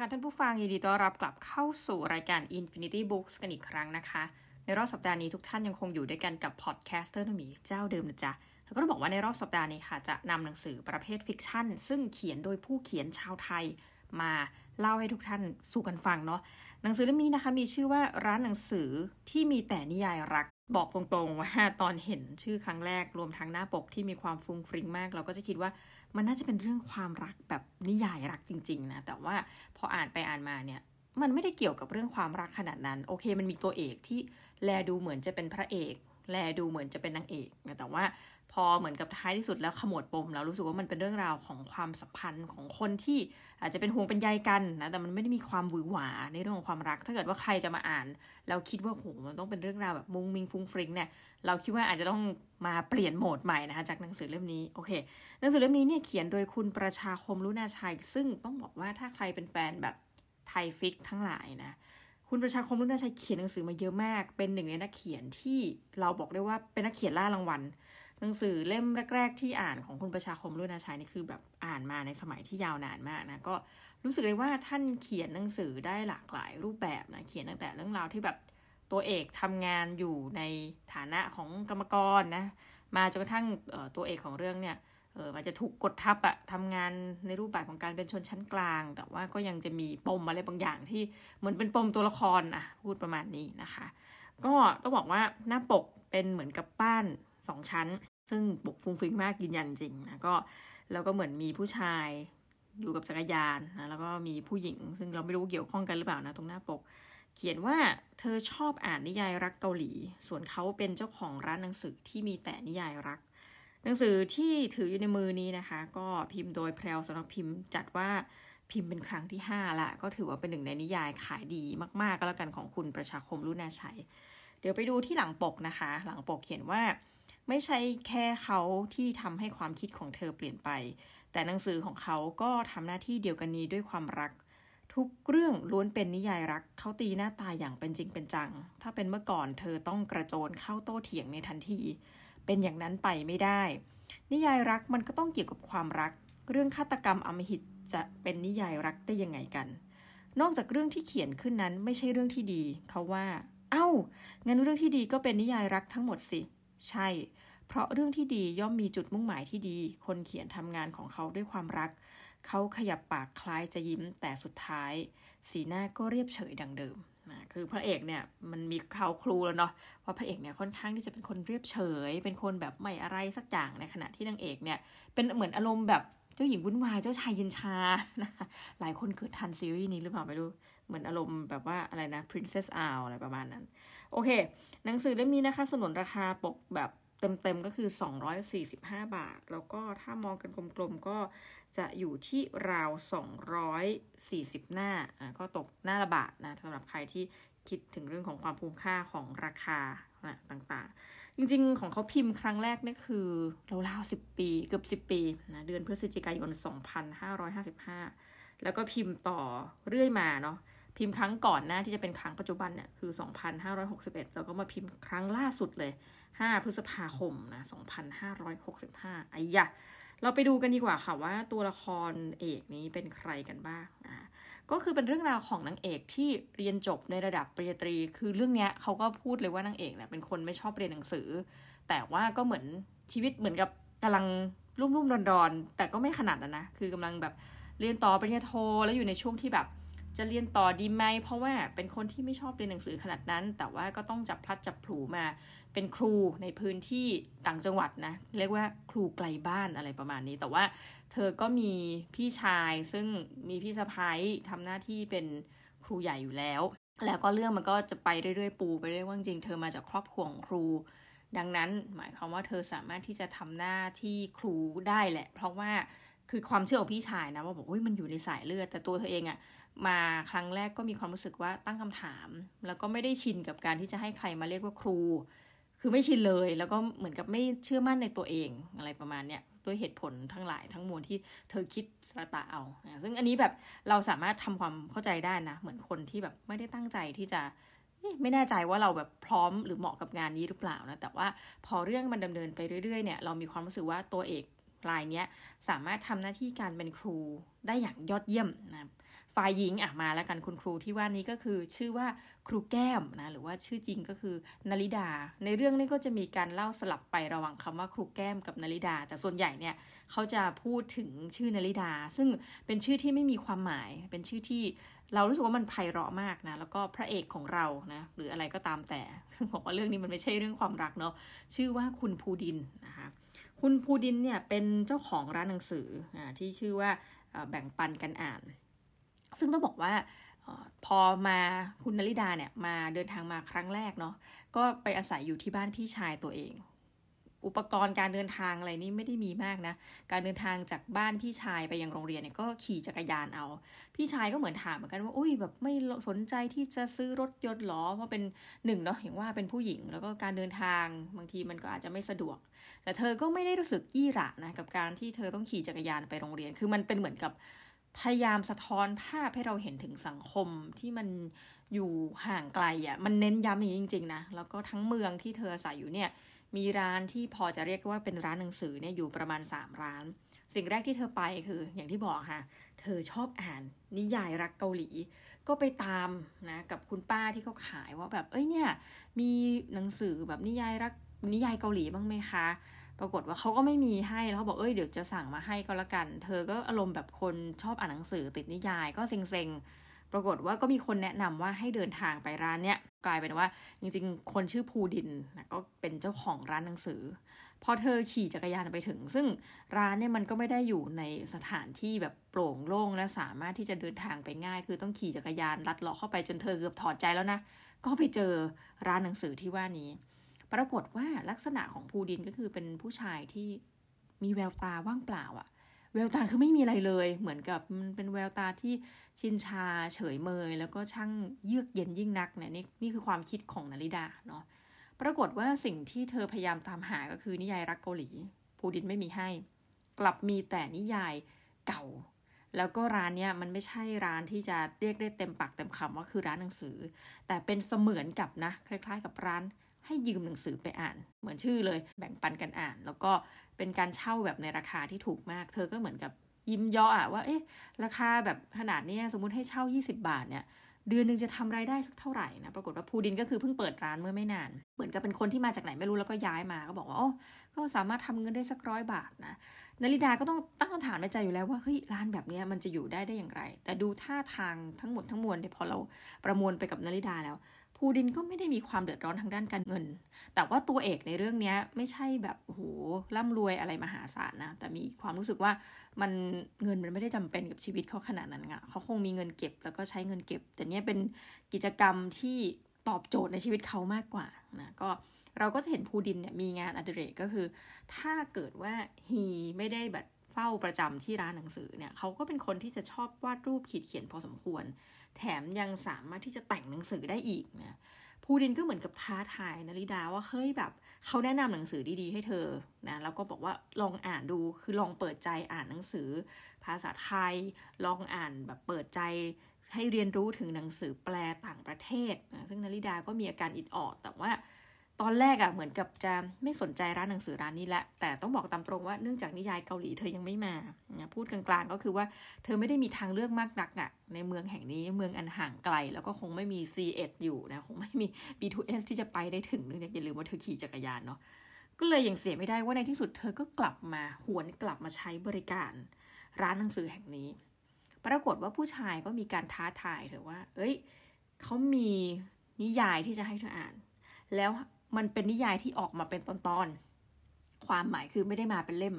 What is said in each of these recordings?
ค่ะท่านผู้ฟังยินดีต้อนรับกลับเข้าสู่รายการ Infinity Books กันอีกครั้งนะคะ ในรอบสัปดาห์นี้ทุกท่านยังคงอยู่ด้วยกันกับ podcaster นมีเจ้าเดิมนะจ๊ะแล้วก็ต้องบอกว่าในรอบสัปดาห์นี้ค่ะ จะนำหนังสือประเภท fiction ซึ่งเขียนโดยผู้เขียนชาวไทยมา เล่าให้ทุกท่านสู่กันฟังเนาะหนังสือเล่มนี้นะคะมีชื่อว่าร้านหนังสือที่มีแต่นิยายรักบอกตรงๆว่าตอนเห็นชื่อครั้งแรกรวมทั้งหน้าปกที่มีความฟุ้งฟริ้งมาก เราก็จะคิดว่ามันน่าจะเป็นเรื่องความรักแบบนิยายรักจริง ๆ นะ แต่ว่าพออ่านไปอ่านมาเนี่ยมันไม่ได้เกี่ยวกับเรื่องความรักขนาดนั้น โอเค มันมีตัวเอกที่แลดูเหมือนจะเป็นพระเอก แลดูเหมือนจะเป็นนางเอกนะแต่ว่า พอเหมือนกับท้ายที่สุดแล้วขมวดปมแล้วรู้สึกว่ามันเป็นเรื่องราวของความสัมพันธ์ของคนที่อาจจะเป็นห่วงเป็นใยกันนะแต่มันไม่ได้มีความหวือหวาในเรื่องของความรัก ถ้าเกิดว่าใครจะมาอ่าน แล้วคิดว่าโหมันต้องเป็นเรื่องราวแบบมุงมิงฟุ้งฟริ้งเนี่ยเราคิดว่าอาจจะต้องมาเปลี่ยนโหมดใหม่นะคะจากหนังสือเล่มนี้โอเคหนังสือเล่มนี้เนี่ยเขียนโดยคุณประชาคมรุณาชัย ซึ่งต้องบอกว่าถ้าใครเป็นแฟนแบบไทยฟิกทั้งหลายนะคุณประชาคมรุ่นนาชัยเขียนหนังสือมาเยอะมาก เป็นหนึ่งในนักเขียนที่เราบอกได้ว่าเป็นนักเขียนล่ารางวัล หนังสือเล่มแรก ๆ ที่อ่านของคุณประชาคมรุ่นนาชัยนี่คือแบบอ่านมาในสมัยที่ยาวนานมากนะก็รู้สึกเลยว่าท่านเขียนหนังสือได้หลากหลายรูปแบบนะเขียนตั้งแต่เรื่องราวที่แบบตัวเอกทำงานอยู่ในฐานะของกรรมกรนะมาจนกระทั่งตัวเอกของเรื่องเนี่ยเออมันจะถูกกดทับอะทำงานในรูปแบบของการเป็นชนชั้นกลาง แต่ว่าก็ยังจะมีปมอะไรบางอย่างที่เหมือนเป็นปมตัวละครอะพูดประมาณนี้นะคะ ก็ต้องบอกว่าหน้าปกเป็นเหมือนกับบ้านสองชั้น ซึ่งปกฟุ้งฟิ้งมากยืนยันจริงนะก็แล้วก็เหมือนมีผู้ชายอยู่กับจักรยานนะแล้วก็มีผู้หญิง ซึ่งเราไม่รู้เกี่ยวข้องกันหรือเปล่านะตรงหน้าปก เขียนว่าเธอชอบอ่านนิยายรักเกาหลี ส่วนเขาเป็นเจ้าของร้านหนังสือที่มีแต่นิยายรัก หนังสือที่ถืออยู่ในมือนี้นะคะ ก็พิมพ์โดยแพรวสำนักพิมพ์จัดว่าพิมพ์เป็นครั้งที่ 5 ละ ก็ถือว่าเป็นหนึ่งในนิยายขายดีมาก ๆ ก็แล้วกันของคุณประชาคมรุ่นาชัย เดี๋ยวไปดูที่หลังปกนะคะ หลังปกเขียนว่า ไม่ใช่แค่เขาที่ทำให้ความคิดของเธอเปลี่ยนไป แต่หนังสือของเขาก็ทำหน้าที่เดียวกันนี้ด้วยความรัก ทุกเรื่องล้วนเป็นนิยายรัก เขาตีหน้าตาอย่างเป็นจริงเป็นจัง ถ้าเป็นเมื่อก่อนเธอต้องกระโจนเข้าโต้เถียงในทันที เป็นอย่างนั้นไปไม่ได้ นิยายรักมันก็ต้องเกี่ยวกับความรัก เรื่องฆาตกรรมอมหิตจะเป็นนิยายรักได้ยังไงกัน นอกจากเรื่องที่เขียนขึ้นนั้นไม่ใช่เรื่องที่ดี เขาว่า เอา้า งั้นเรื่องที่ดีก็เป็นนิยายรักทั้งหมดสิ ใช่ เพราะเรื่องที่ดีย่อมมีจุดมุ่งหมายที่ดี คนเขียนทำงานของเขาด้วยความรัก เขาขยับปากคล้ายจะยิ้มแต่สุดท้าย สีหน้าก็เรียบเฉยดังเดิมนะคือพระเอกเนี่ยมันมีเขาครูแล้วเนาะว่าพระเอกเนี่ยค่อนข้างที่จะเป็นคนเรียบเฉย เป็นคนแบบไม่อะไรสักอย่างในขณะที่นางเอกเนี่ยเป็นเหมือนอารมณ์แบบเจ้าหญิงวุ่นวายเจ้าชายเย็นชานะหลายคนเคยทันซีรีส์นี้หรือเปล่าไม่รู้เหมือนอารมณ์แบบว่าอะไรนะ Princess Owl อะไรประมาณนั้น โอเค หนังสือเล่มนี้นะคะสนุนราคาปกแบบ เต็มๆก็คือ 245 บาท แล้วก็ถ้ามองกันกลมๆก็จะอยู่ที่ราว 240 หน้าอะก็ตกหน้าละบาทนะสำหรับใครที่คิดถึงเรื่องของความคุ้มค่าของราคาต่างๆ จริงๆ ของเขาพิมพ์ครั้งแรกนี่คือราวๆ10ปี เกือบ10ปีนะเดือนพฤศจิกายน 2555 แล้วก็พิมพ์ต่อเรื่อยมาเนาะพิมพ์ครั้งก่อนหน้าที่จะเป็นครั้งปัจจุบันเนี่ยคือ 2,561 แล้วก็มาพิมพ์ครั้งล่าสุดเลย 5 พฤษภาคมนะ2,565ไอ้ยะเราไปดูกันดีกว่าค่ะว่าตัวละครเอกนี้เป็นใครกันบ้างอ่าก็คือเป็นเรื่องราวของนางเอกที่เรียนจบในระดับปริญญาตรี คือเรื่องเนี้ยเขาก็พูดเลยว่านางเอกเนี่ยเป็นคนไม่ชอบเรียนหนังสือ แต่ว่าก็เหมือนชีวิตเหมือนกับกำลังรุ่มรุ่มดอนดอนแต่ก็ไม่ขนาดนั้นนะ คือกำลังแบบเรียนต่อปริญญาโท แล้วอยู่ในช่วงที่แบบ จะเรียนต่อดีไหมเพราะว่าเป็นคนที่ไม่ชอบเรียนหนังสือขนาดนั้น แต่ว่าก็ต้องจับพลัดจับผูมา เป็นครูในพื้นที่ต่างจังหวัดนะ เรียกว่าครูไกลบ้านอะไรประมาณนี้ แต่ว่าเธอก็มีพี่ชายซึ่งมีพี่สะพ้ายทำหน้าที่เป็นครูใหญ่อยู่แล้ว แล้วก็เรื่องมันก็จะไปเรื่อยๆ ปูไปเรื่อยว่าจริงเธอมาจากครอบครัวของครู ดังนั้นหมายความว่าเธอสามารถที่จะทำหน้าที่ครูได้แหละ เพราะว่าคือความเชื่อของพี่ชายนะว่าบอกว่ามันอยู่ในสายเลือดแต่ตัวเธอเองอะ มาครั้งแรกก็มีความรู้สึกว่าตั้งคำถาม แล้วก็ไม่ได้ชินกับการที่จะให้ใครมาเรียกว่าครู คือไม่ชินเลย แล้วก็เหมือนกับไม่เชื่อมั่นในตัวเองอะไรประมาณเนี้ยด้วยเหตุผลทั้งหลายทั้งมวลที่เธอคิดสระตาเอา ซึ่งอันนี้แบบเราสามารถทำความเข้าใจได้นะ เหมือนคนที่แบบไม่ได้ตั้งใจที่จะไม่แน่ใจว่าเราแบบพร้อมหรือเหมาะกับงานนี้หรือเปล่านะ แต่ว่าพอเรื่องมันดำเนินไปเรื่อยๆเนี่ยเรามีความรู้สึกว่าตัวเอกรายนี้สามารถทำหน้าที่การเป็นครูได้อย่างยอดเยี่ยมนะ ฝ่ายหญิงอะมาแล้วกันคุณครูที่ว่านี้ก็คือชื่อว่าครูแก้มนะหรือว่าชื่อจริงก็คือนาริดา ในเรื่องนี้ก็จะมีการเล่าสลับไประหว่างคำว่าครูแก้มกับนาริดา แต่ส่วนใหญ่เนี่ยเขาจะพูดถึงชื่อนาริดา ซึ่งเป็นชื่อที่ไม่มีความหมาย เป็นชื่อที่เรารู้สึกว่ามันไพเราะมากนะ แล้วก็พระเอกของเรานะหรืออะไรก็ตามแต่บอกว่าเรื่องนี้มันไม่ใช่เรื่องความรักเนาะชื่อว่าคุณภูดินนะคะคุณภูดินเนี่ยเป็นเจ้าของร้านหนังสืออที่ชื่อว่าแบ่งปันกันอ่าน ซึ่งต้องบอกว่าพอมาคุณนลิดาเนี่ยมาเดินทางมาครั้งแรกเนาะก็ไปอาศัยอยู่ที่บ้านพี่ชายตัวเอง อุปกรณ์การเดินทางอะไรนี่ไม่ได้มีมากนะ การเดินทางจากบ้านพี่ชายไปยังโรงเรียนเนี่ยก็ขี่จักรยานเอา พี่ชายก็เหมือนถามเหมือนกันว่าอุ้ยแบบไม่สนใจที่จะซื้อรถยนต์หรอเพราะเป็นหนึ่งเนาะอย่างว่าเป็นผู้หญิงแล้วก็การเดินทางบางทีมันก็อาจจะไม่สะดวก แต่เธอก็ไม่ได้รู้สึกยี่หระนะกับการที่เธอต้องขี่จักรยานไปโรงเรียน คือมันเป็นเหมือนกับ พยายามสะท้อนภาพให้เราเห็นถึงสังคมที่มันอยู่ห่างไกลอะ่ะมันเน้นย้ำอย่างนี้จริงๆนะแล้วก็ทั้งเมืองที่เธออาศัยอยู่เนี่ยมีร้านที่พอจะเรียกว่าเป็นร้านหนังสือเนี่ยอยู่ประมาณ 3 ร้าน สิ่งแรกที่เธอไปคืออย่างที่บอกค่ะ เธอชอบอ่านนิยายรักเกาหลี ก็ไปตามนะกับคุณป้าที่เขาขายว่าแบบเอ้ยเนี่ยมีหนังสือแบบนิยายรักนิยายเกาหลีบ้างไหมคะ ปรากฏว่าเขาก็ไม่มีให้แล้วเขาบอกเอ้ยเดี๋ยวจะสั่งมาให้ก็แล้วกัน เธอก็อารมณ์แบบคนชอบอ่านหนังสือติดนิยายก็เซ็งๆ ปรากฏว่าก็มีคนแนะนำว่าให้เดินทางไปร้านเนี้ยกลายเป็นว่าจริงๆ คนชื่อภูดินนะก็เป็นเจ้าของร้านหนังสือ พอเธอขี่จักรยานไปถึง ซึ่งร้านเนี่ยมันก็ไม่ได้อยู่ในสถานที่แบบโปร่งโล่งและสามารถที่จะเดินทางไปง่าย คือต้องขี่จักรยานลัดเลาะเข้าไปจนเธอเกือบถอดใจแล้วนะก็ไปเจอร้านหนังสือที่ว่านี้ ปรากฏว่าลักษณะของภูดินก็คือเป็นผู้ชายที่มีแววตาว่างเปล่าอะแววตาคือไม่มีอะไรเลย เหมือนกับมันเป็นแววตาที่ชินชาเฉยเมย แล้วก็ช่างเยือกเย็นยิ่งนักเนี่ยนี่นี่คือความคิดของนาริดาเนาะปรากฏว่าสิ่งที่เธอพยายามตามหาก็คือนิยายรักเกาหลีภูดินไม่มีให้ กลับมีแต่นิยายเก่า แล้วก็ร้านเนี้ยมันไม่ใช่ร้านที่จะเรียกได้เต็มปากเต็มคำว่าคือร้านหนังสือ แต่เป็นเสมือนกับนะ คล้าย ๆ กับร้าน ให้ยืมหนังสือไปอ่าน เหมือนชื่อเลย แบ่งปันกันอ่าน แล้วก็เป็นการเช่าแบบในราคาที่ถูกมาก เธอก็เหมือนกับยิ้มย่ออะว่า เอ๊ะ ราคาแบบขนาดนี้สมมุติให้เช่า 20 บาทเนี่ยเดือนหนึ่งจะทำรายได้สักเท่าไหร่นะ ปรากฏว่าภูดินก็คือเพิ่งเปิดร้านเมื่อไม่นาน เหมือนกับเป็นคนที่มาจากไหนไม่รู้แล้วก็ย้ายมา ก็บอกว่า โอ้ก็สามารถทำเงินได้สักร้อยบาทนะ นาริดาก็ต้องตั้งคำถามในใจอยู่แล้วว่าเฮ้ยร้านแบบนี้มันจะอยู่ได้ได้อย่างไร แต่ดูท่าทางทั้งหมดทั้งมวลเนี่ยพอเราประมวลไปกับนาริดาแล้ว ภูดินก็ไม่ได้มีความเดือดร้อนทางด้านการเงิน แต่ว่าตัวเอกในเรื่องนี้ไม่ใช่แบบโหร่ำรวยอะไรมหาศาลนะ แต่มีความรู้สึกว่ามันเงินมันไม่ได้จำเป็นกับชีวิตเขาขนาดนั้นอะเขาคงมีเงินเก็บแล้วก็ใช้เงินเก็บ แต่เนี้ยเป็นกิจกรรมที่ตอบโจทย์ในชีวิตเขามากกว่านะก็เราก็จะเห็นภูดินเนี่ยมีงานอดิเรกก็คือ ถ้าเกิดว่าฮีไม่ได้แบบ เฝ้าประจำที่ร้านหนังสือเนี่ยเขาก็เป็นคนที่จะชอบวาดรูปขีดเขียนพอสมควร แถมยังสามารถที่จะแต่งหนังสือได้อีกนะภูดินก็เหมือนกับท้าทายนาริดาว่าเฮ้ยแบบเขาแนะนำหนังสือดีๆ ให้เธอนะแล้วก็บอกว่าลองอ่านดูคือลองเปิดใจอ่านหนังสือ ภาษาไทย ลองอ่านแบบเปิดใจให้เรียนรู้ถึงหนังสือแปลต่างประเทศนะซึ่งนาริดาก็มีอาการอิดออดแต่ว่า ตอนแรกอะ่ะเหมือนกับจะไม่สนใจร้านหนังสือร้านนี้แหละแต่ต้องบอกตามตรงว่าเนื่องจากนิยายเกาหลีเธอยังไม่มา พูดกลางๆก็คือว่าเธอไม่ได้มีทางเลือกมากนักอะ่ะในเมืองแห่งนี้เมืองอันห่างไกล แล้วก็คงไม่มี C1 อยู่นะคงไม่มี B2S ที่จะไปได้ถึงเนื่องจากอย่าลืมว่าเธอขี่จักรยานเนาะก็เลยยังเสียไม่ได้ว่าในที่สุดเธอก็กลับมาหวนกลับมาใช้บริการร้านหนังสือแห่งนี้ ปรากฏว่าผู้ชายก็มีการท้าทายเธอว่า เอ้ยเขามีนิยายที่จะให้เธออ่าน แล้ว มันเป็นนิยายที่ออกมาเป็นตอนๆ ความหมายคือไม่ได้มาเป็นเล่ม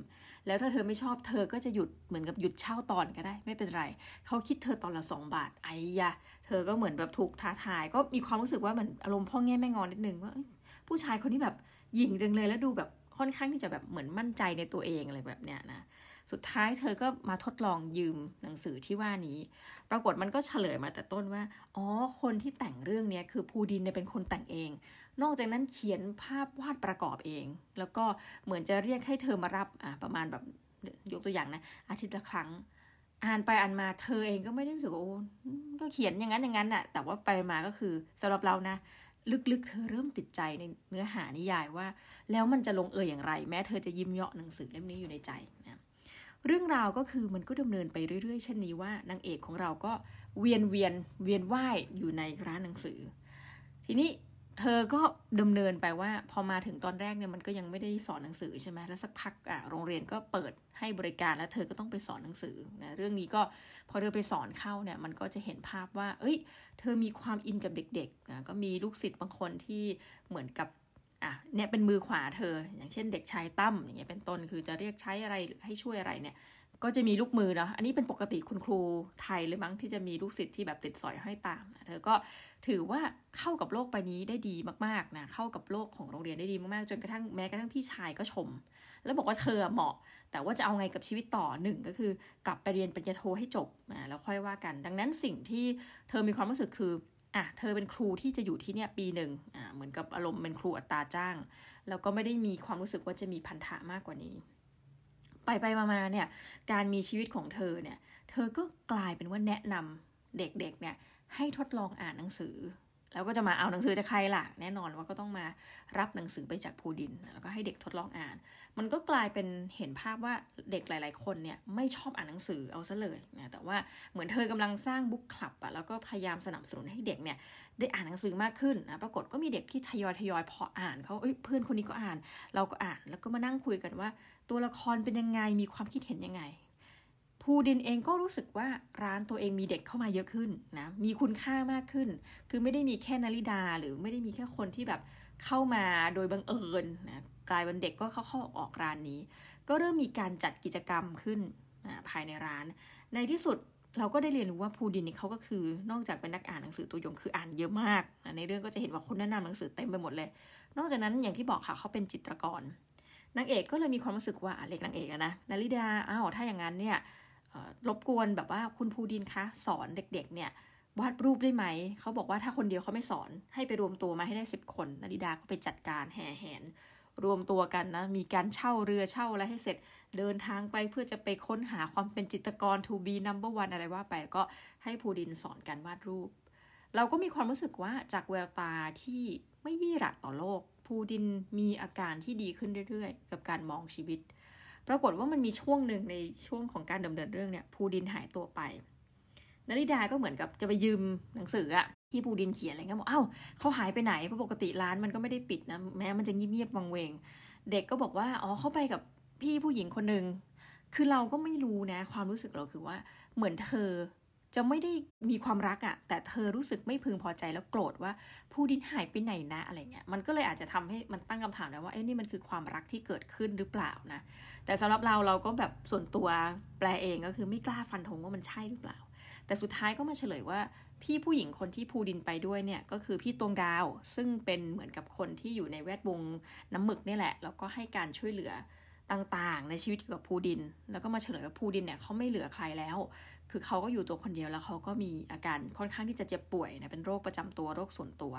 แล้วถ้าเธอไม่ชอบเธอก็จะหยุดเหมือนกับหยุดเช่าตอนก็ได้ ไม่เป็นไร เขาคิดเธอตอนละสองบาท ไอ้ยะ เธอก็เหมือนแบบถูกท้าทาย ก็มีความรู้สึกว่ามันอารมณ์พ่อแง่แม่งอนนิดนึงว่าผู้ชายคนนี้แบบหยิ่งจังเลยแล้วดูแบบค่อนข้างที่จะแบบเหมือนมั่นใจในตัวเองอะไรแบบเนี้ยนะ สุดท้ายเธอก็มาทดลองยืมหนังสือที่ว่านี้ ปรากฏมันก็เฉลยมาแต่ต้นว่า อ๋อ คนที่แต่งเรื่องนี้คือภูดินเนี่ยเป็นคนแต่งเอง นอกจากนั้นเขียนภาพวาดประกอบเอง แล้วก็เหมือนจะเรียกให้เธอมารับ อ่า ประมาณแบบยกตัวอย่างนะ อาทิตย์ละครั้ง อ่านไปอ่านมาเธอเองก็ไม่ได้รู้สึกโอ้ก็เขียนอย่างนั้นอย่างนั้นน่ะ แต่ว่าไปมาก็คือสำหรับเรานะลึกๆ เธอเริ่มติดใจในเนื้อหานิยายว่า แล้วมันจะลงเอยอย่างไร แม้เธอจะยิ้มเยาะหนังสือเล่มนี้อยู่ในใจนะ เรื่องราวก็คือมันก็ดำเนินไปเรื่อยๆ เช่นนี้ว่านางเอกของเราก็เวียนเวียนเวียนว่ายอยู่ในร้านหนังสือ ทีนี้เธอก็ดำเนินไปว่าพอมาถึงตอนแรกเนี่ยมันก็ยังไม่ได้สอนหนังสือใช่ไหมแล้วสักพักอะโรงเรียนก็เปิดให้บริการแล้วเธอก็ต้องไปสอนหนังสือนะเรื่องนี้ก็พอเธอไปสอนเข้าเนี่ยมันก็จะเห็นภาพว่า เอ้ย เธอมีความอินกับเด็กๆนะก็มีลูกศิษย์บางคนที่เหมือนกับ อะเนี่ยเป็นมือขวาเธอ อย่างเช่นเด็กชายตั้มอย่างเงี้ยเป็นต้นคือจะเรียกใช้อะไรให้ช่วยอะไรเนี่ย ก็จะมีลูกมือเนาะอันนี้เป็นปกติคุณครูไทยเลยมั้งที่จะมีลูกศิษย์ที่แบบติดสอยห้อยตามนะเธอก็ถือว่าเข้ากับโลกใบนี้ได้ดีมากๆนะเข้ากับโลกของโรงเรียนได้ดีมากๆจนกระทั่งแม้กระทั่งพี่ชายก็ชม แล้วบอกว่าเธอเหมาะ แต่ว่าจะเอาไงกับชีวิตต่อหนึ่งก็คือกลับไปเรียนปริญญาโทให้จบนะแล้วค่อยว่ากัน ดังนั้นสิ่งที่เธอมีความรู้สึกคือ อะเธอเป็นครูที่จะอยู่ที่เนี่ยปีหนึ่งอ่าเหมือนกับอารมณ์เป็นครูอัตราจ้าง แล้วก็ไม่ได้มีความรู้สึกว่าจะมีพันธะมากกว่านี้ ไปไปมาเนี่ยการมีชีวิตของเธอเนี่ย เธอก็กลายเป็นว่าแนะนำเด็กๆเนี่ยให้ทดลองอ่านหนังสือ แล้วก็จะมาเอาหนังสือจากใครล่ะ แน่นอนว่าก็ต้องมารับหนังสือไปจากภูดิน แล้วก็ให้เด็กทดลองอ่าน มันก็กลายเป็นเห็นภาพว่าเด็กหลาย ๆ คนเนี่ยไม่ชอบอ่านหนังสือเอาซะเลยนะแต่ว่าเหมือนเธอกำลังสร้างบุ๊กคลับอะแล้วก็พยายามสนับสนุนให้เด็กเนี่ยได้อ่านหนังสือมากขึ้นนะปรากฏก็มีเด็กที่ทยอยทยอยพออ่านเขาเอ้ยเพื่อนคนนี้ก็อ่าน เราก็อ่านแล้วก็มานั่งคุยกันว่า ตัวละครเป็นยังไงมีความคิดเห็นยังไง ภูดินเองก็รู้สึกว่าร้านตัวเองมีเด็กเข้ามาเยอะขึ้นนะ มีคุณค่ามากขึ้น คือไม่ได้มีแค่นาริดา หรือไม่ได้มีแค่คนที่แบบเข้ามาโดยบังเอิญนะกลายเป็นเด็กก็เข้าเข้าออกร้านนี้ ก็เริ่มมีการจัดกิจกรรมขึ้นนะภายในร้าน ในที่สุดเราก็ได้เรียนรู้ว่าภูดินนี่เขาก็คือนอกจากเป็นนักอ่านหนังสือตัวยงคืออ่านเยอะมากนะในเรื่องก็จะเห็นว่าคนแนะนำหนังสือเต็มไปหมดเลย นอกจากนั้นอย่างที่บอกค่ะเขาเป็นจิตรกรนางเอกก็เลยมีความรู้สึกว่าเล็กนางเอกนะนาริดาอ้าวถ้าอย่างนั้นเนี่ย รบกวนแบบว่าคุณภูดินคะสอนเด็ก ๆ เนี่ยวาดรูปได้ไหม เขาบอกว่าถ้าคนเดียวเขาไม่สอนให้ไปรวมตัวมาให้ได้สิบคนนาริดาก็ไปจัดการแห่แหน รวมตัวกันนะ มีการเช่าเรือเช่าอะไรให้เสร็จ เดินทางไปเพื่อจะไปค้นหาความเป็นจิตรกร to be number one อะไรว่าไปก็ให้ภูดินสอนการวาดรูป เราก็มีความรู้สึกว่าจากแววตาที่ไม่ยี่หระต่อโลกภูดินมีอาการที่ดีขึ้นเรื่อยๆ กับการมองชีวิต ปรากฏว่ามันมีช่วงหนึ่งในช่วงของการดำเนินเรื่องเนี่ยภูดินหายตัวไปนาริดาก็เหมือนกับจะไปยืมหนังสืออะที่ภูดินเขียนอะไรเงี้ยบอกเอ้าเขาหายไปไหนเพราะปกติร้านมันก็ไม่ได้ปิดนะแม้มันจะเงียบๆวังเวง เด็กก็บอกว่าอ๋อเขาไปกับพี่ผู้หญิงคนหนึ่งคือเราก็ไม่รู้นะ ความรู้สึกเราคือว่าเหมือนเธอ จะไม่ได้มีความรักอะ่ะ แต่เธอรู้สึกไม่พึงพอใจแล้วโกรธว่าผู้ดินหายไปไหนนะอะไรเงี้ย มันก็เลยอาจจะทำให้มันตั้งคำถามนะว่า เอ้นี่มันคือความรักที่เกิดขึ้นหรือเปล่านะ แต่สำหรับเราเราก็แบบส่วนตัวแปลเองก็คือไม่กล้าฟันธงว่ามันใช่หรือเปล่า แต่สุดท้ายก็มาเฉลยว่าพี่ผู้หญิงคนที่ภูดินไปด้วยเนี่ยก็คือพี่ตวงดาว ซึ่งเป็นเหมือนกับคนที่อยู่ในแวดวงน้ำหมึกนี่แหละ แล้วก็ให้การช่วยเหลือต่างๆ ในชีวิตเกี่ยวกับภูดิน แล้วก็มาเฉลยว่าภูดินเนี่ยเขาไม่เหลือใครแล้ว คือเขาก็อยู่ตัวคนเดียวแล้วเขาก็มีอาการค่อนข้างที่จะเจ็บป่วยนะเป็นโรคประจำตัวโรคส่วนตัว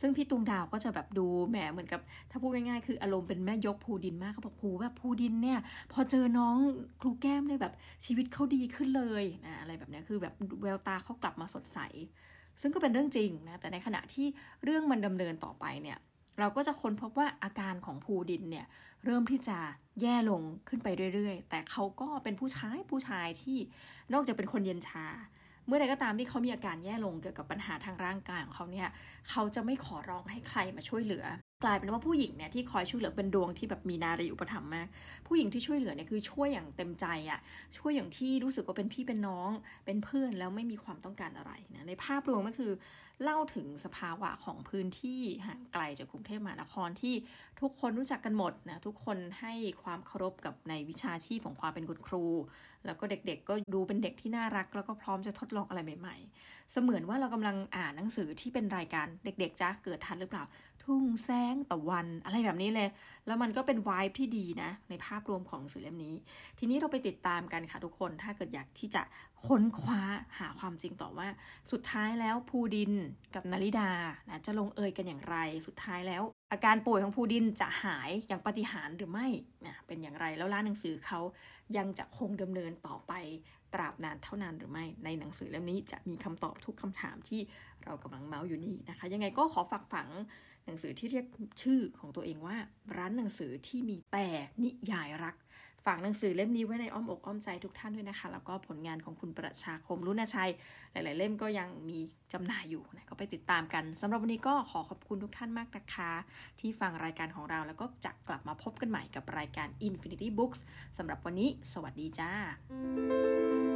ซึ่งพี่ตุงดาวก็จะแบบดูแหมเหมือนกับ ถ้าพูดง่ายๆ คืออารมณ์เป็นแม่ยกภูดินมากเขาบอกครูแบบภูดินเนี่ย พอเจอน้องครูแก้มเลยแบบชีวิตเขาดีขึ้นเลยนะอะไรแบบนี้คือแบบแววตาเขากลับมาสดใส ซึ่งก็เป็นเรื่องจริงนะแต่ในขณะที่เรื่องมันดำเนินต่อไปเนี่ย เราก็จะค้นพบว่าอาการของภูดินเนี่ยเริ่มที่จะแย่ลงขึ้นไปเรื่อยๆ แต่เขาก็เป็นผู้ชายผู้ชายที่นอกจากเป็นคนเย็นชา เมื่อใดก็ตามที่เขามีอาการแย่ลงเกี่ยวกับปัญหาทางร่างกายของเขาเนี่ยเขาจะไม่ขอร้องให้ใครมาช่วยเหลือ กลายเป็นว่าผู้หญิงเนี่ยที่คอยช่วยเหลือเป็นดวงที่แบบมีนารีอุปถัมภ์มาก ผู้หญิงที่ช่วยเหลือเนี่ยคือช่วยอย่างเต็มใจอะ่ะช่วยอย่างที่รู้สึกว่าเป็นพี่เป็นน้อง เป็นเพื่อนแล้วไม่มีความต้องการอะไรนะในภาพรวมก็คือเล่าถึงสภาวะของพื้นที่ห่างไกลจากกรุงเทพมหานครที่ทุกคนรู้จักกันหมดนะทุกคนให้ความเคารพกับในวิชาชีพของความเป็นคุณครู แล้วก็เด็กๆก็ดูเป็นเด็กที่น่ารัก แล้วก็พร้อมจะทดลองอะไรใหม่ ๆ เสมือนว่าเรากำลังอ่านหนังสือที่เป็นรายการเด็ก ๆจ้าเกิดทันหรือเปล่า ทุ่งแสงตะวันอะไรแบบนี้เลย แล้วมันก็เป็นวายที่ดีนะ ในภาพรวมของหนังสือเล่มนี้ ทีนี้เราไปติดตามกันค่ะทุกคนถ้าเกิดอยากที่จะค้นคว้าหาความจริงต่อว่า สุดท้ายแล้วภูดินกับนาริดานะจะลงเอยกันอย่างไร สุดท้ายแล้ว อาการป่วยของภูดินจะหายอย่างปฏิหารหรือไม่นะเป็นอย่างไรแล้วร้านหนังสือเขายังจะคงดำเนินต่อไปตราบนานเท่านานหรือไม่ในหนังสือเล่มนี้จะมีคำตอบทุกคำถามที่เรากำลังเมาส์อยู่นี่นะคะ ยังไงก็ขอฝากฝัง หนังสือที่เรียกชื่อของตัวเองว่า ร้านหนังสือที่มีแต่นิยายรัก ฝากหนังสือเล่มนี้ไว้ในอ้อมอกอ้อมใจทุกท่านด้วยนะคะ แล้วก็ผลงานของคุณประชาคมรุณชัย หลาย ๆ เล่มก็ยังมีจำหน่ายอยู่นะก็ไปติดตามกันสำหรับวันนี้ก็ขอขอบคุณทุกท่านมากนะคะ ที่ฟังรายการของเราแล้วก็จะกลับมาพบกันใหม่กับรายการ Infinity Books สำหรับวันนี้ สวัสดีจ้า